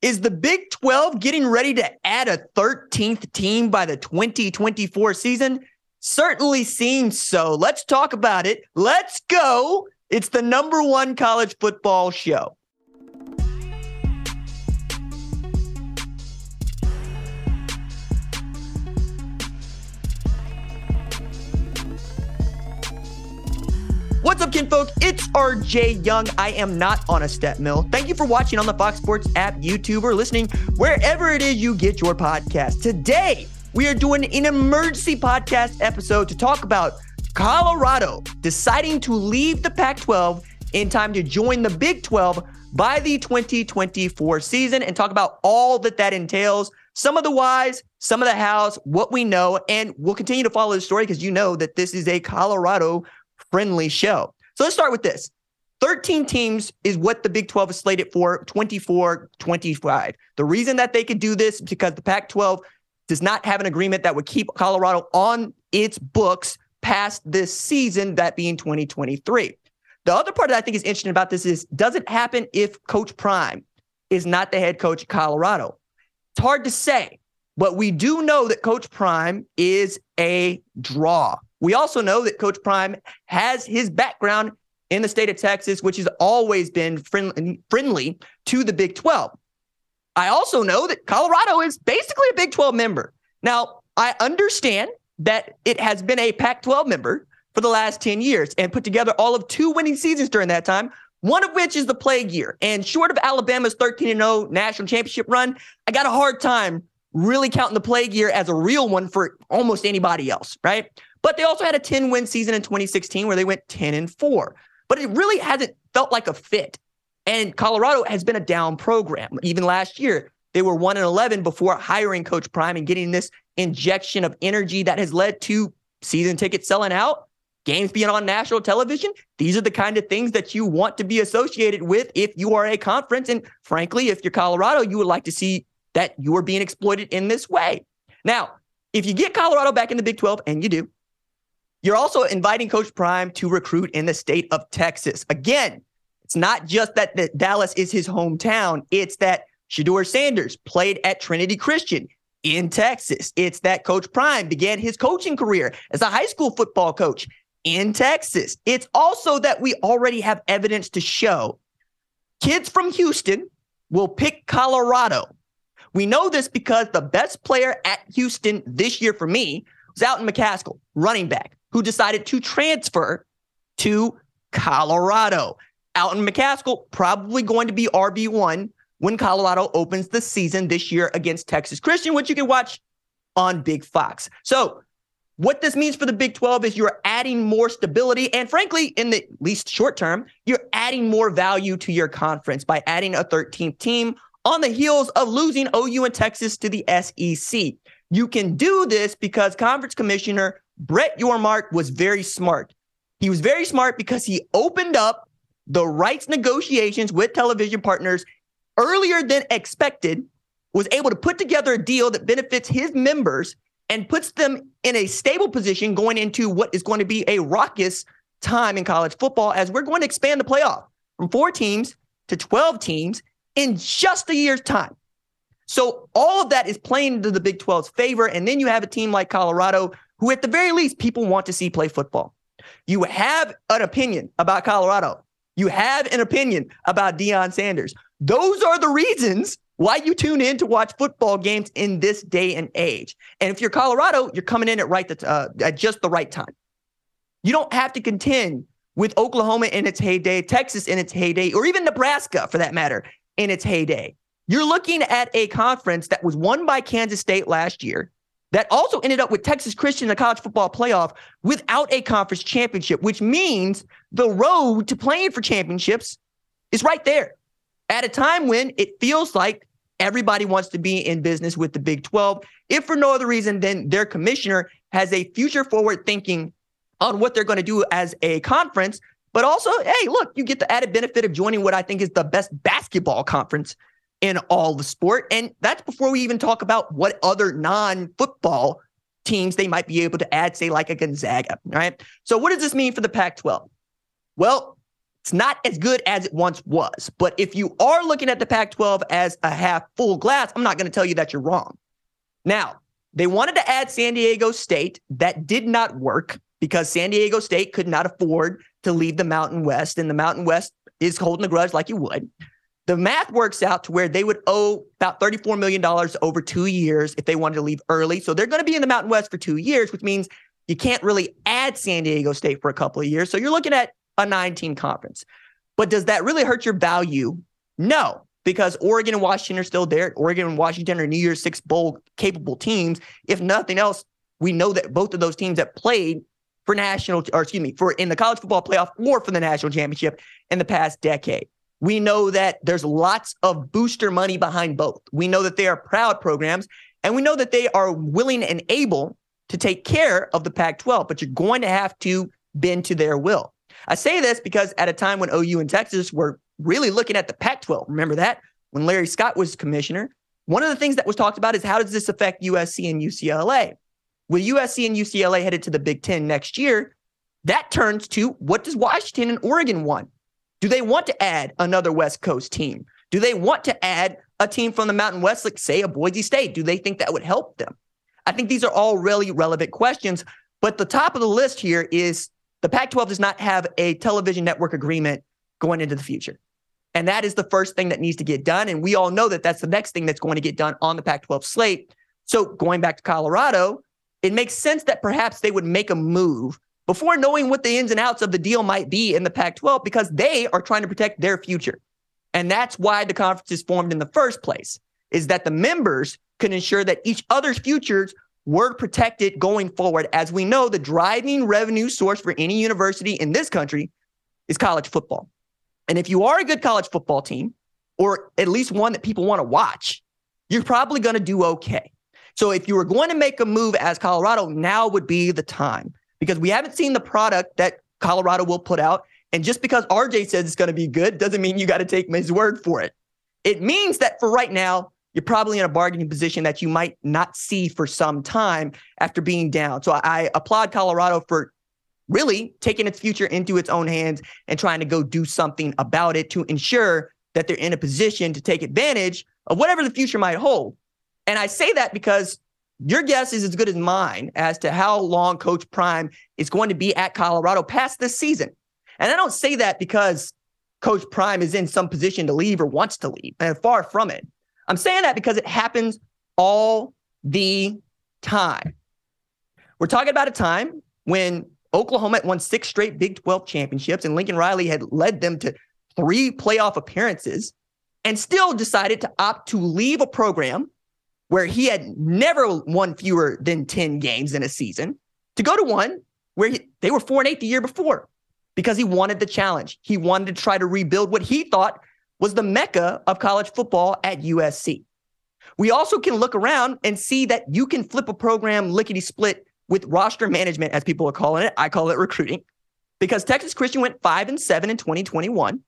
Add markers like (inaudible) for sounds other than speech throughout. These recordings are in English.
Is the Big 12 getting ready to add a 13th team by the 2024 season? Certainly seems so. Let's talk about it. Let's go. It's the number one college football show. What's up, kinfolk? It's RJ Young. I am not on a step mill. Thank you for watching on the Fox Sports app, YouTube, or listening wherever it is you get your podcast. Today, we are doing an emergency podcast episode to talk about Colorado deciding to leave the Pac 12 in time to join the Big 12 by the 2024 season and talk about all that that entails. Some of the whys, some of the hows, what we know, and we'll continue to follow the story because you know that this is a Colorado friendly show. So let's start with this. 13 teams is what the Big 12 is slated for 24 25. The reason that they could do this is because the Pac 12 does not have an agreement that would keep Colorado on its books past this season, that being 2023. The other part that I think is interesting about this is does it happen if Coach Prime is not the head coach of Colorado? It's hard to say, but we do know that Coach Prime is a draw. We also know that Coach Prime has his background in the state of Texas, which has always been friendly, friendly to the Big 12. I also know that Colorado is basically a Big 12 member. Now, I understand that it has been a Pac 12 member for the last 10 years and put together all of two winning seasons during that time, one of which is the plague year. And short of Alabama's 13 0 national championship run, I got a hard time really counting the plague year as a real one for almost anybody else, right? But they also had a 10 win season in 2016 where they went 10 and 4. But it really hasn't felt like a fit. And Colorado has been a down program. Even last year, they were 1 and 11 before hiring Coach Prime and getting this injection of energy that has led to season tickets selling out, games being on national television. These are the kind of things that you want to be associated with if you are a conference. And frankly, if you're Colorado, you would like to see that you are being exploited in this way. Now, if you get Colorado back in the Big 12, and you do, you're also inviting Coach Prime to recruit in the state of Texas. Again, it's not just that the Dallas is his hometown. It's that Shedeur Sanders played at Trinity Christian in Texas. It's that Coach Prime began his coaching career as a high school football coach in Texas. It's also that we already have evidence to show kids from Houston will pick Colorado. We know this because the best player at Houston this year for me was Alton McCaskill, running back, who decided to transfer to Colorado. Alton McCaskill probably going to be RB1 when Colorado opens the season this year against Texas Christian, which you can watch on Big Fox. So, what this means for the Big 12 is you're adding more stability. And frankly, in the least short term, you're adding more value to your conference by adding a 13th team on the heels of losing OU and Texas to the SEC. You can do this because Conference Commissioner Brett Yormark was very smart. He was very smart because he opened up the rights negotiations with television partners earlier than expected, was able to put together a deal that benefits his members and puts them in a stable position going into what is going to be a raucous time in college football as we're going to expand the playoff from four teams to 12 teams in just a year's time. So all of that is playing into the Big 12's favor. And then you have a team like Colorado, who at the very least people want to see play football. You have an opinion about Colorado. You have an opinion about Deion Sanders. Those are the reasons why you tune in to watch football games in this day and age. And if you're Colorado, you're coming in at right the, uh, at just the right time. You don't have to contend with Oklahoma in its heyday, Texas in its heyday, or even Nebraska for that matter in its heyday. You're looking at a conference that was won by Kansas State last year, that also ended up with Texas Christian in the college football playoff without a conference championship, which means the road to playing for championships is right there. at a time when it feels like everybody wants to be in business with the Big 12, if for no other reason than their commissioner has a future forward thinking on what they're going to do as a conference. But also, hey, look, you get the added benefit of joining what I think is the best basketball conference in all the sport. And that's before we even talk about what other non football teams they might be able to add, say, like a Gonzaga. Right. So, what does this mean for the Pac 12? Well, it's not as good as it once was. But if you are looking at the Pac 12 as a half full glass, I'm not going to tell you that you're wrong. Now, they wanted to add San Diego State. That did not work because San Diego State could not afford to leave the Mountain West, and the Mountain West is holding a grudge like you would. The math works out to where they would owe about $34 million over two years if they wanted to leave early. So they're going to be in the Mountain West for two years, which means you can't really add San Diego State for a couple of years. So you're looking at a 19 conference. But does that really hurt your value? No, because Oregon and Washington are still there. Oregon and Washington are New Year's Six Bowl capable teams. If nothing else, we know that both of those teams have played for national, or excuse me, for in the college football playoff or for the national championship in the past decade. We know that there's lots of booster money behind both. We know that they are proud programs, and we know that they are willing and able to take care of the Pac 12, but you're going to have to bend to their will. I say this because at a time when OU and Texas were really looking at the Pac 12, remember that when Larry Scott was commissioner, one of the things that was talked about is how does this affect USC and UCLA? with USC and UCLA headed to the Big Ten next year, that turns to what does Washington and Oregon want? Do they want to add another West Coast team? Do they want to add a team from the Mountain West, like say a Boise State? Do they think that would help them? I think these are all really relevant questions. But the top of the list here is the Pac 12 does not have a television network agreement going into the future. And that is the first thing that needs to get done. And we all know that that's the next thing that's going to get done on the Pac 12 slate. So going back to Colorado, it makes sense that perhaps they would make a move before knowing what the ins and outs of the deal might be in the Pac 12 because they are trying to protect their future. And that's why the conference is formed in the first place, is that the members can ensure that each other's futures were protected going forward. As we know, the driving revenue source for any university in this country is college football. And if you are a good college football team, or at least one that people want to watch, you're probably going to do okay. So if you were going to make a move as Colorado, now would be the time because we haven't seen the product that Colorado will put out. And just because RJ says it's going to be good doesn't mean you got to take his word for it. It means that for right now, you're probably in a bargaining position that you might not see for some time after being down. So I applaud Colorado for really taking its future into its own hands and trying to go do something about it to ensure that they're in a position to take advantage of whatever the future might hold. And I say that because your guess is as good as mine as to how long Coach Prime is going to be at Colorado past this season. And I don't say that because Coach Prime is in some position to leave or wants to leave, and far from it. I'm saying that because it happens all the time. We're talking about a time when Oklahoma had won six straight Big 12 championships and Lincoln Riley had led them to three playoff appearances and still decided to opt to leave a program where he had never won fewer than 10 games in a season to go to one where he, they were four and eight the year before because he wanted the challenge. He wanted to try to rebuild what he thought was the mecca of college football at USC. We also can look around and see that you can flip a program lickety split with roster management, as people are calling it. I call it recruiting because Texas Christian went five and seven in 2021,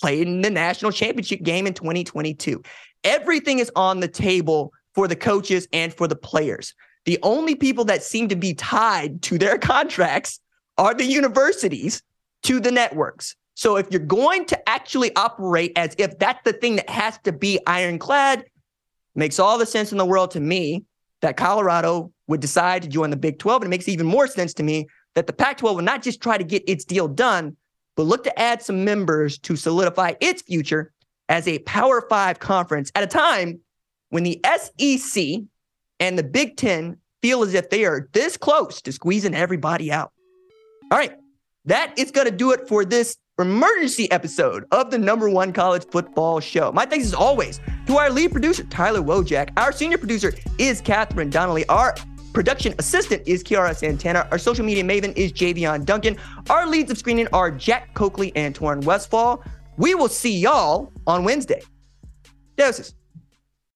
played in the national championship game in 2022. Everything is on the table for the coaches and for the players. The only people that seem to be tied to their (laughs) contracts are the universities to the networks. So if you're going to actually operate as if that's the thing that has to be ironclad, makes all the sense in the world to me that Colorado would decide to join the Big 12. And it makes even more sense to me that the Pac 12 would not just try to get its deal done, but look to add some members to solidify its future as a Power Five conference at a time when the SEC and the Big Ten feel as if they are this close to squeezing everybody out. All right, that is going to do it for this emergency episode of the number one college football show. My thanks as always to our lead producer, Tyler Wojak. Our senior producer is Catherine Donnelly. Our production assistant is Kiara Santana. Our social media maven is Javion Duncan. Our leads of screening are Jack Coakley and Torrin Westfall. We will see y'all on Wednesday. Doses.